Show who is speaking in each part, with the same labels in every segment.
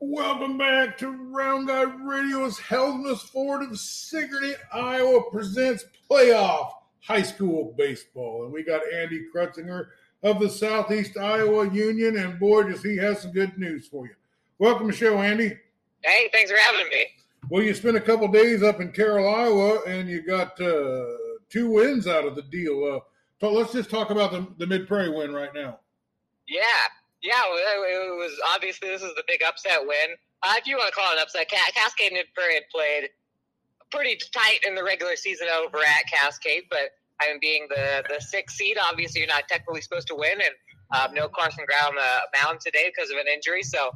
Speaker 1: Welcome back to Round Guy Radio's Helmuth Ford of Sigourney, Iowa presents playoff high school baseball. And we got Andy Krutzinger of the Southeast Iowa Union. And boy, does he have some good news for you. Welcome to the show, Andy.
Speaker 2: Hey, thanks for having me.
Speaker 1: Well, you spent a couple days up in Carroll, Iowa, and you got uh, two wins out of the deal. Uh, so let's just talk about the, the Mid Prairie win right now.
Speaker 2: Yeah, yeah, it was obviously this is the big upset win. Uh, if you want to call it an upset, Cascade Mid Prairie played pretty tight in the regular season over at Cascade, but I mean, being the the sixth seed, obviously you're not technically supposed to win, and um, no Carson Ground on the mound today because of an injury. So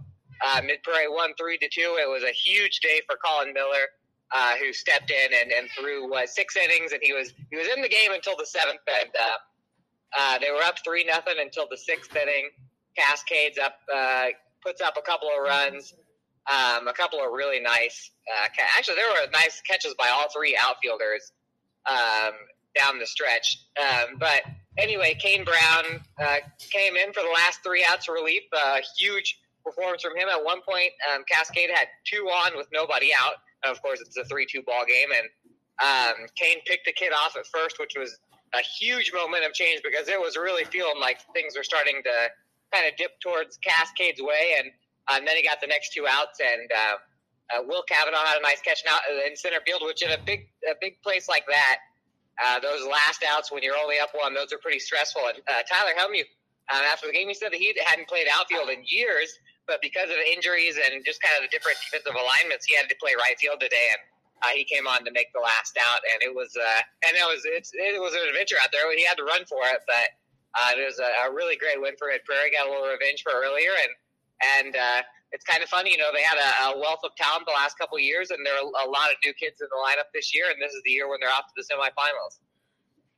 Speaker 2: uh, Mid Prairie won three to two. It was a huge day for Colin Miller, uh, who stepped in and, and threw what, six innings, and he was he was in the game until the seventh. And uh, uh they were up three nothing until the sixth inning. Cascades up, uh, puts up a couple of runs, um, a couple of really nice. Uh, actually, there were nice catches by all three outfielders um, down the stretch. Um, but anyway, Kane Brown uh, came in for the last three outs of relief. Uh, huge performance from him. At one point, um, Cascade had two on with nobody out. And of course, it's a three-two ball game, and um, Kane picked the kid off at first, which was a huge momentum change because it was really feeling like things were starting to kind of dipped towards Cascades way, and, uh, and then he got the next two outs, and uh, uh, Will Kavanaugh had a nice catch now in center field, which in a big a big place like that, uh, those last outs when you're only up one, those are pretty stressful. And uh, Tyler Helmuth, after the game, he said that he hadn't played outfield in years, but because of injuries and just kind of the different defensive alignments, he had to play right field today, and uh, he came on to make the last out, and it was uh, and it was it was an adventure out there. He had to run for it, but uh, it was a, a, really great win for Mid Prairie. Got a little revenge for earlier, and and uh, it's kind of funny, you know, they had a, a wealth of talent the last couple of years, and there are a lot of new kids in the lineup this year, and this is the year when they're off to the semifinals.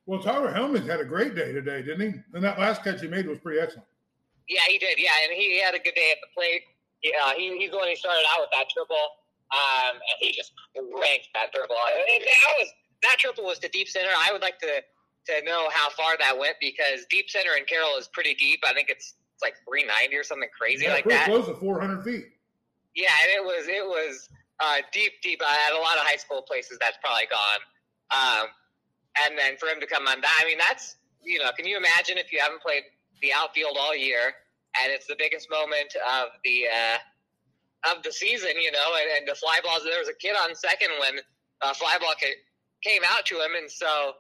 Speaker 1: Well, Tyler Helmuth had a great day today, didn't he? And that last catch he made was pretty excellent.
Speaker 2: Yeah, he did. Yeah, and he had a good day at the plate. Yeah, he, he's the one who started out with that triple, um, and he just ranked that triple. And that was that triple was to deep center. I would like to to know how far that went because deep center in Carroll is pretty deep. I think it's it's like 390 or something crazy
Speaker 1: yeah,
Speaker 2: like that.
Speaker 1: Close to 400 feet.
Speaker 2: Yeah, and it was it was uh, deep, deep. I had a lot of high school places that's probably gone. Um, and then for him to come on that, I mean, that's you know, can you imagine if you haven't played the outfield all year and it's the biggest moment of the uh, of the season, you know, and, and the fly balls. There was a kid on second when uh, fly ball came out to him, and so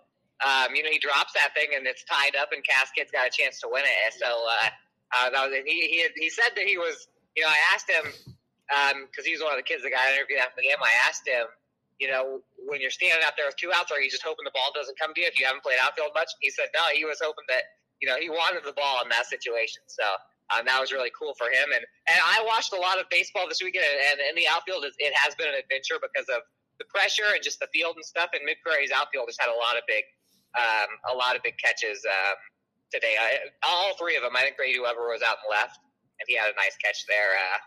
Speaker 2: um, you know, he drops that thing and it's tied up, and Cascade's got a chance to win it. So uh, uh, that was, he, he he said that he was, you know, I asked him because um, he's one of the kids that got interviewed after the game. I asked him, you know, when you're standing out there with two outs, are you just hoping the ball doesn't come to you if you haven't played outfield much? He said no, he was hoping that you know he wanted the ball in that situation. So. Um, that was really cool for him, and and I watched a lot of baseball this weekend, and, in the outfield, it has been an adventure because of the pressure and just the field and stuff. And Mid Prairie's outfield has had a lot of big um, a lot of big catches um, today. I, all three of them. I think Brady Weber was out and left, and he had a nice catch there uh,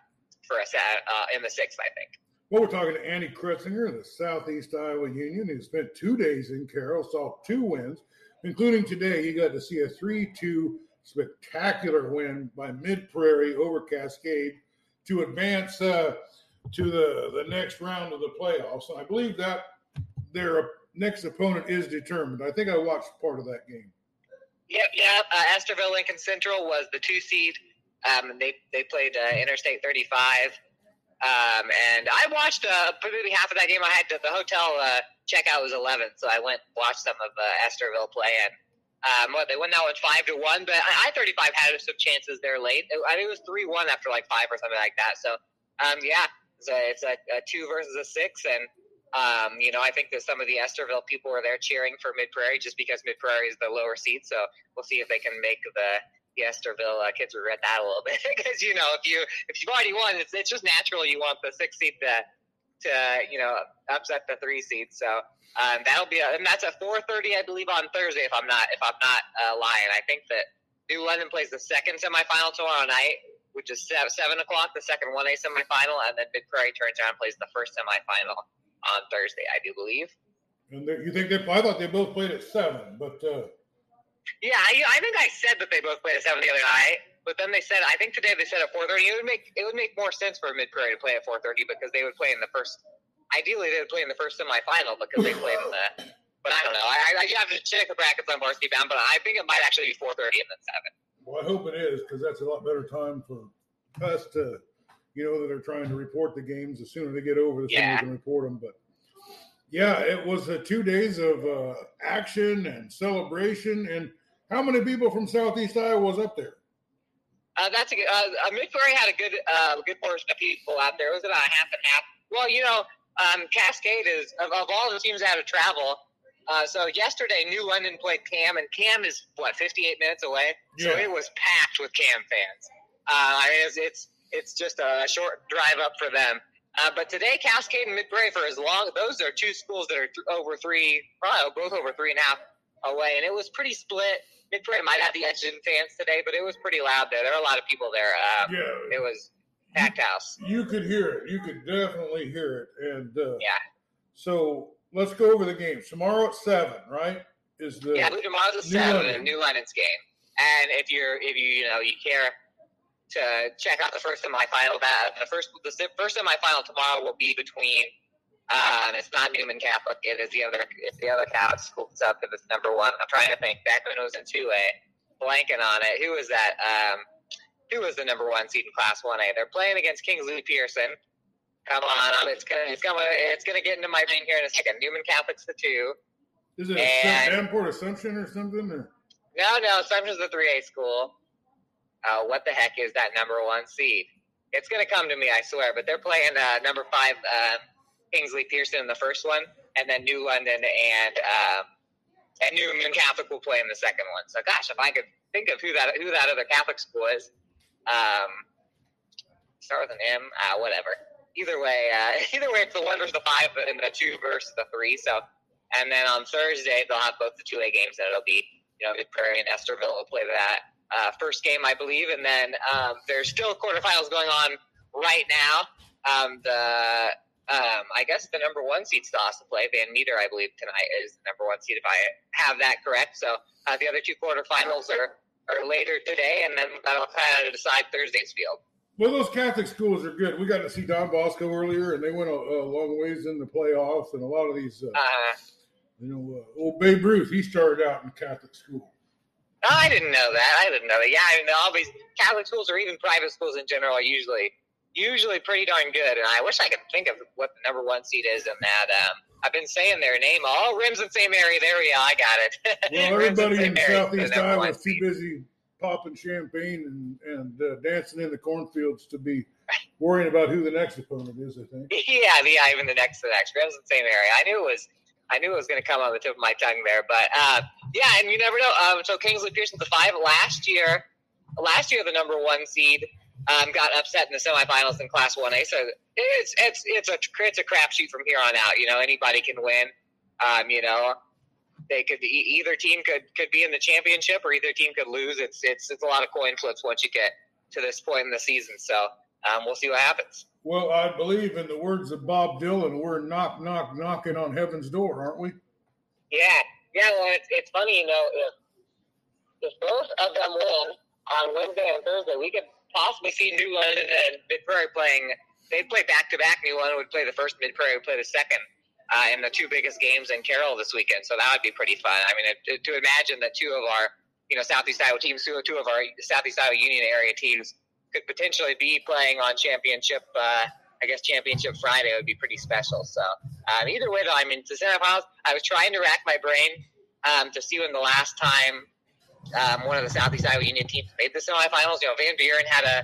Speaker 2: for us uh, in the sixth, I think.
Speaker 1: Well, we're talking to Andy Kretzinger in the Southeast Iowa Union, who spent two days in Carroll, saw two wins, including today. He got to see a 3 2 spectacular win by Mid Prairie over Cascade to advance uh, to the, the next round of the playoffs. And I believe that their next opponent is determined. I think I watched part of that game.
Speaker 2: Yep, yeah. Uh, Estherville Lincoln Central was the two seed. Um, they they played uh, Interstate 35, um, and I watched uh, maybe half of that game. I had to, the hotel uh, checkout was 11, so I went watched some of uh, Estherville play, and um, what, they went out with five to one. But I 35 had some chances there late. I think it was three one after like five or something like that. So um, yeah, it's it's a, a two versus a six, and um, you know, I think that some of the Estherville people were there cheering for Mid Prairie just because Mid Prairie is the lower seat. So we'll see if they can make the Estherville uh, kids regret that a little bit because you know if you if you've already won, it's it's just natural you want the six seat to to you know upset the three seat. So um, that'll be a, and that's at four thirty, I believe, on Thursday. If I'm not if I'm not uh, lying, I think that New London plays the second semifinal tomorrow night, which is seven o'clock, the second one A semifinal, and then Mid Prairie turns around and plays the first semifinal on Thursday, I do believe.
Speaker 1: And you think they? I thought they both played at seven, but. Uh...
Speaker 2: Yeah, I, I think I said that they both played at seven the other night, But then they said, I think today they said at 4:30. It would make it would make more sense for Mid Prairie to play at 4:30 because they would play in the first. Ideally, they would play in the first semifinal because they played in the. But I don't know. I, I have to check the brackets on Varsity Bound, but I think it might actually be 4:30 and then seven.
Speaker 1: Well, I hope it is because that's a lot better time for us to, you know, that are trying to report the games. The sooner they get over, the sooner
Speaker 2: Yeah.
Speaker 1: we can report them. But yeah, it was uh, two days of uh, action and celebration. And how many people from Southeast Iowa was up there?
Speaker 2: Uh, that's a good. Uh, uh, had a good, uh, good portion of people out there. It was about half and half. Well, you know, um, Cascade is of, of all the teams had to travel. Uh, so yesterday, New London played Cam, and Cam is what 58 minutes away. So it was packed with Cam fans. Uh, I mean, it's, it's it's just a short drive up for them. Uh, but today, Cascade and Mid Prairie for as long those are two schools that are th- over three, probably both over three and a half away, and it was pretty split. Mid Prairie might have the Edgerton fans today, but it was pretty loud there. There were a lot of people there. Um,
Speaker 1: Yeah,
Speaker 2: It was packed house.
Speaker 1: you could hear it. You could definitely hear it. And uh,
Speaker 2: Yeah.
Speaker 1: so let's go over the games tomorrow at seven. Right? Is the
Speaker 2: Yeah, tomorrow's a
Speaker 1: New
Speaker 2: seven,
Speaker 1: London.
Speaker 2: New London's game. And if you're if you you know you care to check out the first semifinal, that the first the first semifinal tomorrow will be between. Um, it's not Newman Catholic. It is the other. It's the other Catholic school. It's up. It's number one. I'm trying to think. Back when it was in two A, blanking on it. Who was that? Um, who was the number one seed in Class One A? They're playing against Kingsley Pierson. Come on, it's gonna it's gonna it's gonna get into my brain here in a second. Newman Catholic's the two.
Speaker 1: is it
Speaker 2: and-
Speaker 1: Davenport Assumption or something? Or
Speaker 2: No, no, Assumption's the three A school. Uh, what the heck is that number one seed? It's gonna come to me, I swear. But they're playing uh, number five uh, Kingsley Pierson in the first one, and then New London and um, and Newman Catholic will play in the second one. So, gosh, if I could think of who that who that other Catholic school is, um, start with an M, uh, whatever. Either way, uh, either way, it's the one versus the five and the two versus the three. So, and then on Thursday they'll have both the two A games, and it'll be you know Prairie and Estherville will play that uh, first game, I believe, and then um, there's still quarterfinals going on right now. Um, the um, I guess the number one seed still has to play. Van Meter, I believe, tonight is the number one seed, if I have that correct. So uh, the other two quarterfinals are, are later today, and then that'll kind of decide Thursday's field.
Speaker 1: Well, those Catholic schools are good. We got to see Don Bosco earlier, and they went a, a long ways in the playoffs. And a lot of these, uh,
Speaker 2: Uh,
Speaker 1: you know, uh, old Babe Ruth, he started out in Catholic school.
Speaker 2: Oh, I didn't know that. I didn't know that. Yeah, I know all these Catholic schools or even private schools in general are usually usually pretty darn good. And I wish I could think of what the number one seed is in that. Um, I've been saying their name. Oh, Remsen St. Mary. There we go. I got it.
Speaker 1: Well, everybody in
Speaker 2: Mary's, the
Speaker 1: Southeast Iowa is too busy popping champagne and, and uh, dancing in the cornfields to be worrying about who the next opponent is, I think.
Speaker 2: Yeah, yeah, even the next to the next. Remsen St. Mary. I knew it was. I knew it was going to come on the tip of my tongue there, but uh, yeah, and you never know. Um, so Kingsley Pierson's the five last year. Last year, the number one seed um, got upset in the semifinals in Class One A. So it's it's it's a it's a crapshoot from here on out. You know, anybody can win. Um, you know, they could either team could could be in the championship or either team could lose. It's it's it's a lot of coin flips once you get to this point in the season. So um, we'll see what happens.
Speaker 1: Well, I believe in the words of Bob Dylan, we're knock, knock, knocking on heaven's door, aren't we?
Speaker 2: Yeah, yeah. Well, it's it's funny, you know, if if both of them win on Wednesday and Thursday, we could possibly see New London and Mid Prairie playing. They'd play back to back. New London would play the first, Mid Prairie would play the second. Uh, in the two biggest games in Carroll this weekend, so that would be pretty fun. I mean, it, to imagine that two of our, you know, Southeast Iowa teams, two, two of our Southeast Iowa Union area teams, could potentially be playing on championship. Uh, I guess championship Friday would be pretty special. So um, either way, though, I mean, to semifinals, I was trying to rack my brain um, to see when the last time um, one of the Southeast Iowa Union teams made the semifinals. You know, Van Buren had a,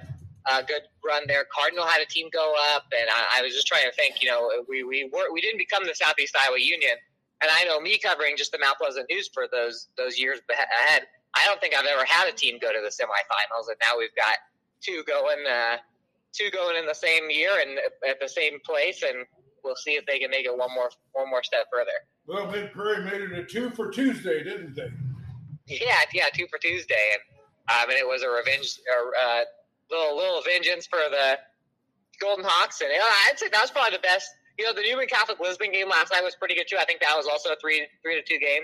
Speaker 2: a good run there. Cardinal had a team go up, and I, I was just trying to think. You know, we we were we didn't become the Southeast Iowa Union, and I know me covering just the Mount Pleasant News for those those years ahead. I don't think I've ever had a team go to the semifinals, and now we've got two going, uh, two going in the same year and at the same place, and we'll see if they can make it one more one more step further.
Speaker 1: Well, Mid Prairie made it a two for Tuesday, didn't they?
Speaker 2: Yeah, yeah, two for Tuesday, and um, and it was a revenge, or uh, little little vengeance for the Golden Hawks, and you know, I'd say that was probably the best. You know, the Newman Catholic Lisbon game last night was pretty good too. I think that was also a three three to two game.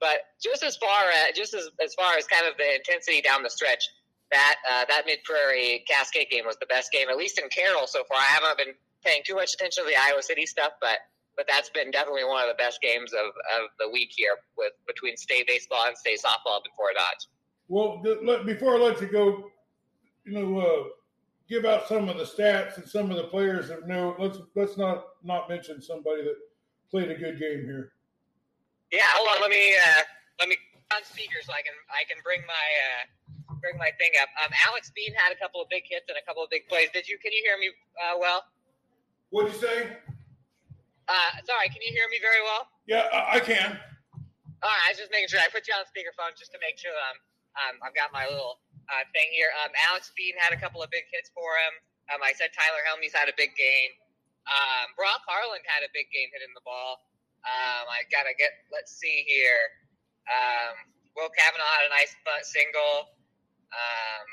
Speaker 2: But just as far as just as, as far as kind of the intensity down the stretch, that uh, that Mid Prairie Cascade game was the best game, at least in Carroll so far. I haven't been paying too much attention to the Iowa City stuff, but but that's been definitely one of the best games of, of the week here with between state baseball and state softball before Dodge.
Speaker 1: Well, before I let you go, you know, uh, give out some of the stats and some of the players that know. Let's let's not not mention somebody that played a good game here.
Speaker 2: Yeah, hold on. Let me uh, let me on speaker so I can I can bring my uh, bring my thing up. Um, Alex Bean had a couple of big hits and a couple of big plays. Did you? Can you hear me uh, well?
Speaker 1: What'd you say?
Speaker 2: Uh, sorry, can you hear me very well?
Speaker 1: Yeah, I, I can.
Speaker 2: All right, I was just making sure. I put you on speakerphone just to make sure um, um I've got my little uh, thing here. Um, Alex Bean had a couple of big hits for him. Um, I said Tyler Helmuth had a big game. Um, Brock Harland had a big game hitting the ball. Um, I gotta get. Let's see here. Um, Will Kavanaugh had a nice but single. Um,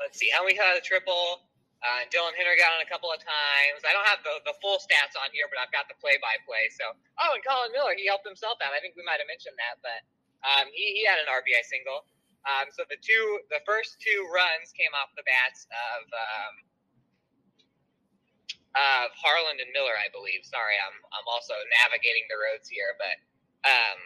Speaker 2: let's see. Helmy had a triple. Uh, Dylan Hinner got on a couple of times. I don't have the, the full stats on here, but I've got the play by play. So, oh, and Colin Miller, he helped himself out. I think we might have mentioned that, but um, he, he had an RBI single. Um, so the two, the first two runs came off the bats of um, of Harlan and Miller, I believe. Sorry, I'm I'm also navigating the roads here, but um,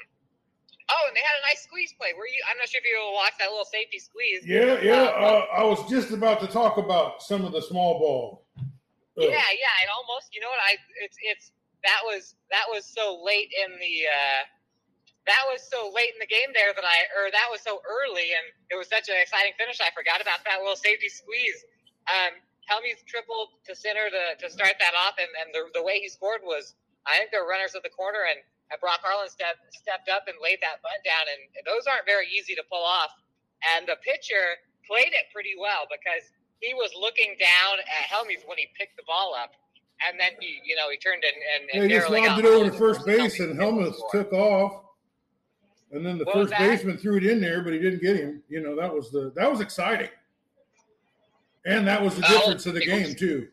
Speaker 2: oh, and they had a nice squeeze play. Were you? I'm not sure if you watched that little safety squeeze.
Speaker 1: Yeah, yeah. Uh, uh, I was just about to talk about some of the small ball.
Speaker 2: Uh, yeah, yeah, and almost. You know what? I it's it's that was that was so late in the. Uh, that was so late in the game there that I, or that was so early, and it was such an exciting finish. I forgot about that little safety squeeze. Um, Helmy's triple to center to, to start that off, and, and the, the way he scored was, I think they're runners at the corner, and Brock Harlan step, stepped up and laid that bunt down, and those aren't very easy to pull off. And the pitcher played it pretty well because he was looking down at Helmy's when he picked the ball up, and then he, you know, he turned and, and, and
Speaker 1: yeah, he just lobbed it over to first base, and Helmuth took off. And then the what first baseman threw it in there, but he didn't get him. You know, that was the that was exciting. And that was the difference of the game too.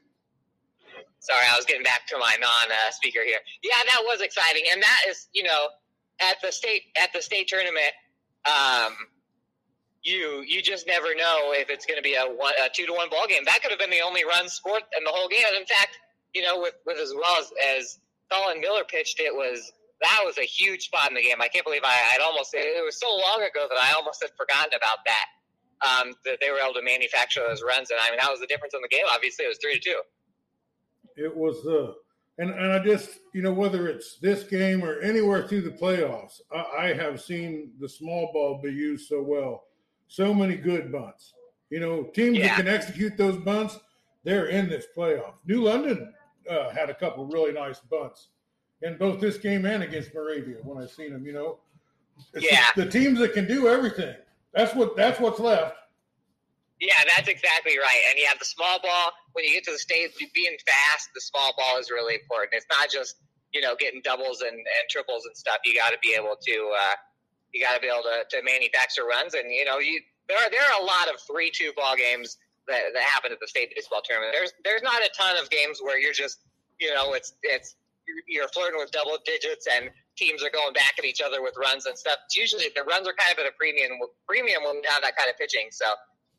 Speaker 2: Sorry, I was getting back to my non-speaker here. Yeah, that was exciting, and that is, you know, at the state at the state tournament, um, you you just never know if it's going to be a, one, a two to one ball game. That could have been the only run scored in the whole game. And in fact, you know, with with as well as as Colin Miller pitched, it was that was a huge spot in the game. I can't believe I, I'd almost it was so long ago that I almost had forgotten about that um, that they were able to manufacture those runs. And I mean, that was the difference in the game. Obviously, it was three to two.
Speaker 1: It was, uh, and and I just you know whether it's this game or anywhere through the playoffs, I, I have seen the small ball be used so well. So many good bunts. You know, teams yeah. that can execute those bunts, they're in this playoff. New London uh, had a couple really nice bunts in both this game and against Moravia when I seen them. You know,
Speaker 2: it's yeah,
Speaker 1: the teams that can do everything. That's what that's what's left.
Speaker 2: Yeah, that's exactly right. And you have the small ball. When you get to the state, being fast, the small ball is really important. It's not just you know getting doubles and, and triples and stuff. You got to be able to uh, you got to be able to, to manufacture runs. And you know you there are there are a lot of three two ball games that, that happen at the state baseball tournament. There's there's not a ton of games where you're just you know it's it's you're flirting with double digits and teams are going back at each other with runs and stuff. Usually the runs are kind of at a premium premium when we have that kind of pitching. So,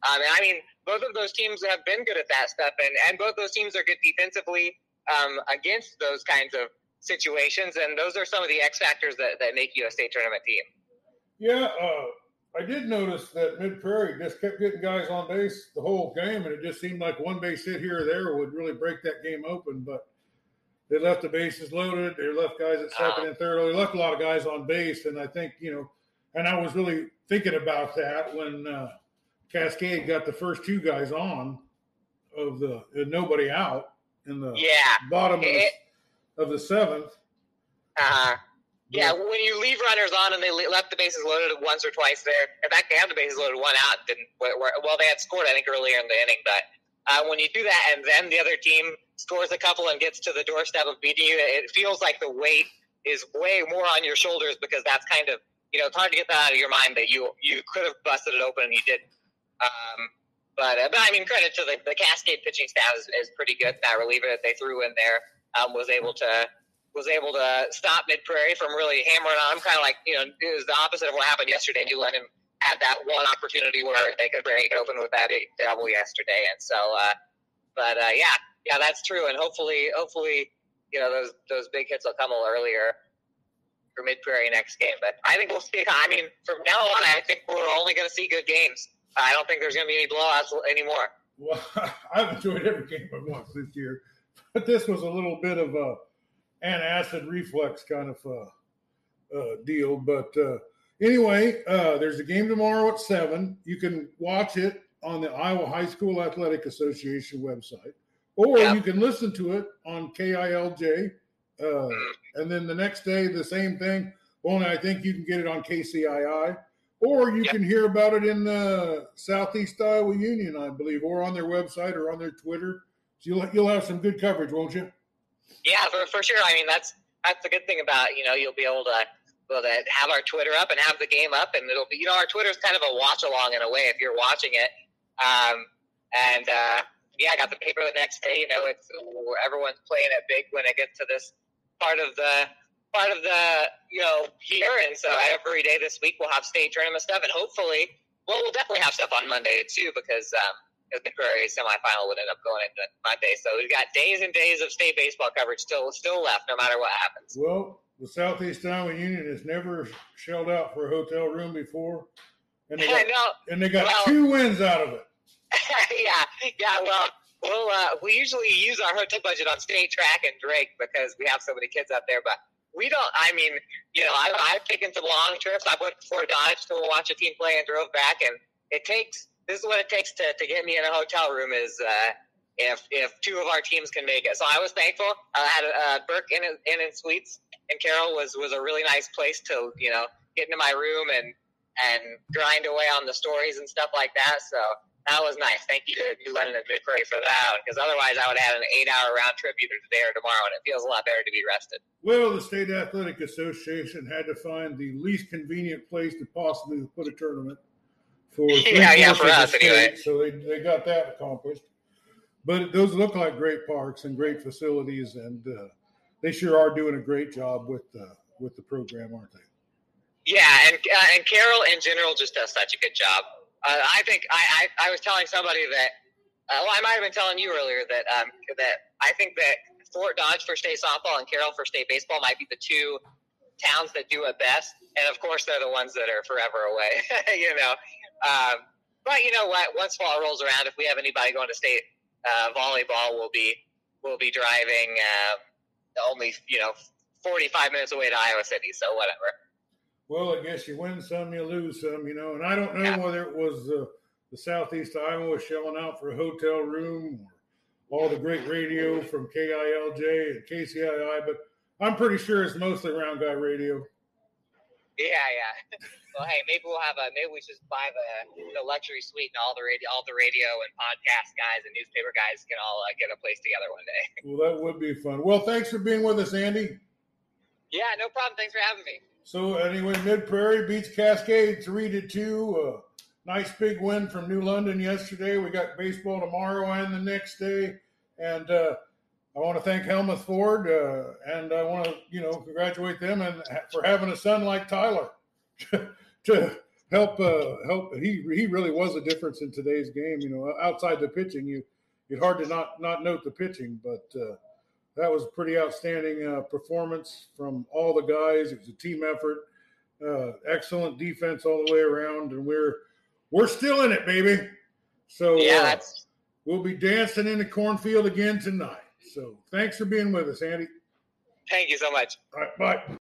Speaker 2: um, and I mean, both of those teams have been good at that stuff, and, and both those teams are good defensively um, against those kinds of situations, and those are some of the X factors that, that make you a state tournament team.
Speaker 1: Yeah, uh, I did notice that Mid Prairie just kept getting guys on base the whole game, and it just seemed like one base hit here or there would really break that game open, but they left the bases loaded. They left guys at second and third. They left a lot of guys on base, and I think you know. And I was really thinking about that when uh, Cascade got the first two guys on of the nobody out in the
Speaker 2: yeah.
Speaker 1: bottom of, the, of the seventh.
Speaker 2: Uh-huh. Yeah, when you leave runners on and they left the bases loaded once or twice there. In fact, they had the bases loaded one out. Didn't well, they had scored I think earlier in the inning, but uh, when you do that and then the other team scores a couple and gets to the doorstep of beating you, it feels like the weight is way more on your shoulders because that's kind of you know it's hard to get that out of your mind that you you could have busted it open and you didn't. Um, but uh, but I mean credit to the, the Cascade pitching staff is, is pretty good. That reliever that they threw in there um, was able to was able to stop Mid Prairie from really hammering on. Kind of like you know it was the opposite of what happened yesterday. New London had that one opportunity where they could break it open with that double yesterday, and so. Uh, but uh, yeah, yeah, that's true, and hopefully, hopefully, you know, those those big hits will come a little earlier for Mid Prairie next game. But I think we'll see. I mean, from now on, I think we're only going to see good games. I don't think there's going to be any blowouts anymore.
Speaker 1: Well, I've enjoyed every game I've watched this year, but this was a little bit of a an acid reflex kind of uh, uh, deal. But uh, anyway, uh, there's a game tomorrow at seven. You can watch it on the Iowa High School Athletic Association website, or you can listen to it on KILJ. Uh, and then the next day, the same thing. Only I think you can get it on KCII, or you can hear about it in the Southeast Iowa Union, I believe, or on their website or on their Twitter. So you'll you'll have some good coverage, won't you?
Speaker 2: Yeah, for, for sure. I mean, that's that's the good thing about you know you'll be able to well, to have our Twitter up and have the game up, and it'll be you know our Twitter's kind of a watch along in a way if you're watching it. Um, and uh, yeah, I got the paper the next day. You know, it's everyone's playing it big when it gets to this part of the part of the you know year, and so every day this week we'll have state tournament stuff, and hopefully, well, we'll definitely have stuff on Monday too because um, the Prairie semifinal would end up going into Monday. So we've got days and days of state baseball coverage still still left, no matter what happens.
Speaker 1: Well, the Southeast Iowa Union has never shelled out for a hotel room before, and they got, and they got well, two wins out of it.
Speaker 2: yeah, yeah. Well, well, uh, we usually use our hotel budget on state track and Drake because we have so many kids out there, but we don't. I mean, you know, I, I've taken some long trips. I went to Fort Dodge to watch a team play and drove back, and it takes. This is what it takes to, to get me in a hotel room is uh, if if two of our teams can make it. So I was thankful. I had uh, Burke in in, in Suites, and Carroll was was a really nice place to you know get into my room and and grind away on the stories and stuff like that. So that was nice. Thank you to New London and Prairie for that because otherwise I would have an eight hour round trip either today or tomorrow, and it feels a lot better to be rested.
Speaker 1: Well, the State Athletic Association had to find the least convenient place to possibly put a tournament for
Speaker 2: yeah, yeah, for us anyway.
Speaker 1: So they, they got that accomplished. But those look like great parks and great facilities, and uh, they sure are doing a great job with uh, with the program, aren't they?
Speaker 2: Yeah, and uh, and Carroll in general just does such a good job. Uh, I think I, I, I was telling somebody that uh, well I might have been telling you earlier that um, that I think that Fort Dodge for state softball and Carroll for state baseball might be the two towns that do it best, and of course they're the ones that are forever away. you know, um, but you know what? Once fall rolls around, if we have anybody going to state uh, volleyball, we'll be we'll be driving uh, only you know forty five minutes away to Iowa City, so whatever
Speaker 1: well, I guess you win some, you lose some, you know. And I don't know yeah. whether it was uh, the Southeast Iowa shelling out for a hotel room or all the great radio from KILJ and KCII, but I'm pretty sure it's mostly Round Guy Radio.
Speaker 2: Yeah, yeah. Well, hey, maybe we'll have a maybe we should buy the, the luxury suite and all the radio, all the radio and podcast guys and newspaper guys can all uh, get a place together one day.
Speaker 1: Well, that would be fun. Well, thanks for being with us, Andy.
Speaker 2: Yeah, no problem. Thanks for having me.
Speaker 1: So anyway, Mid Prairie beats Cascade three to two. Uh, nice big win from New London yesterday. We got baseball tomorrow and the next day, and uh, I want to thank Helmuth Ford, uh, and I want to you know congratulate them and for having a son like Tyler to help uh, help. He he really was a difference in today's game. You know, outside the pitching, you it's hard to not not note the pitching, but uh, that was a pretty outstanding uh, performance from all the guys. It was a team effort, uh, excellent defense all the way around, and we're we're still in it, baby. So
Speaker 2: yeah, uh,
Speaker 1: we'll be dancing in the cornfield again tonight. So thanks for being with us, Andy.
Speaker 2: Thank you so much.
Speaker 1: All right, bye.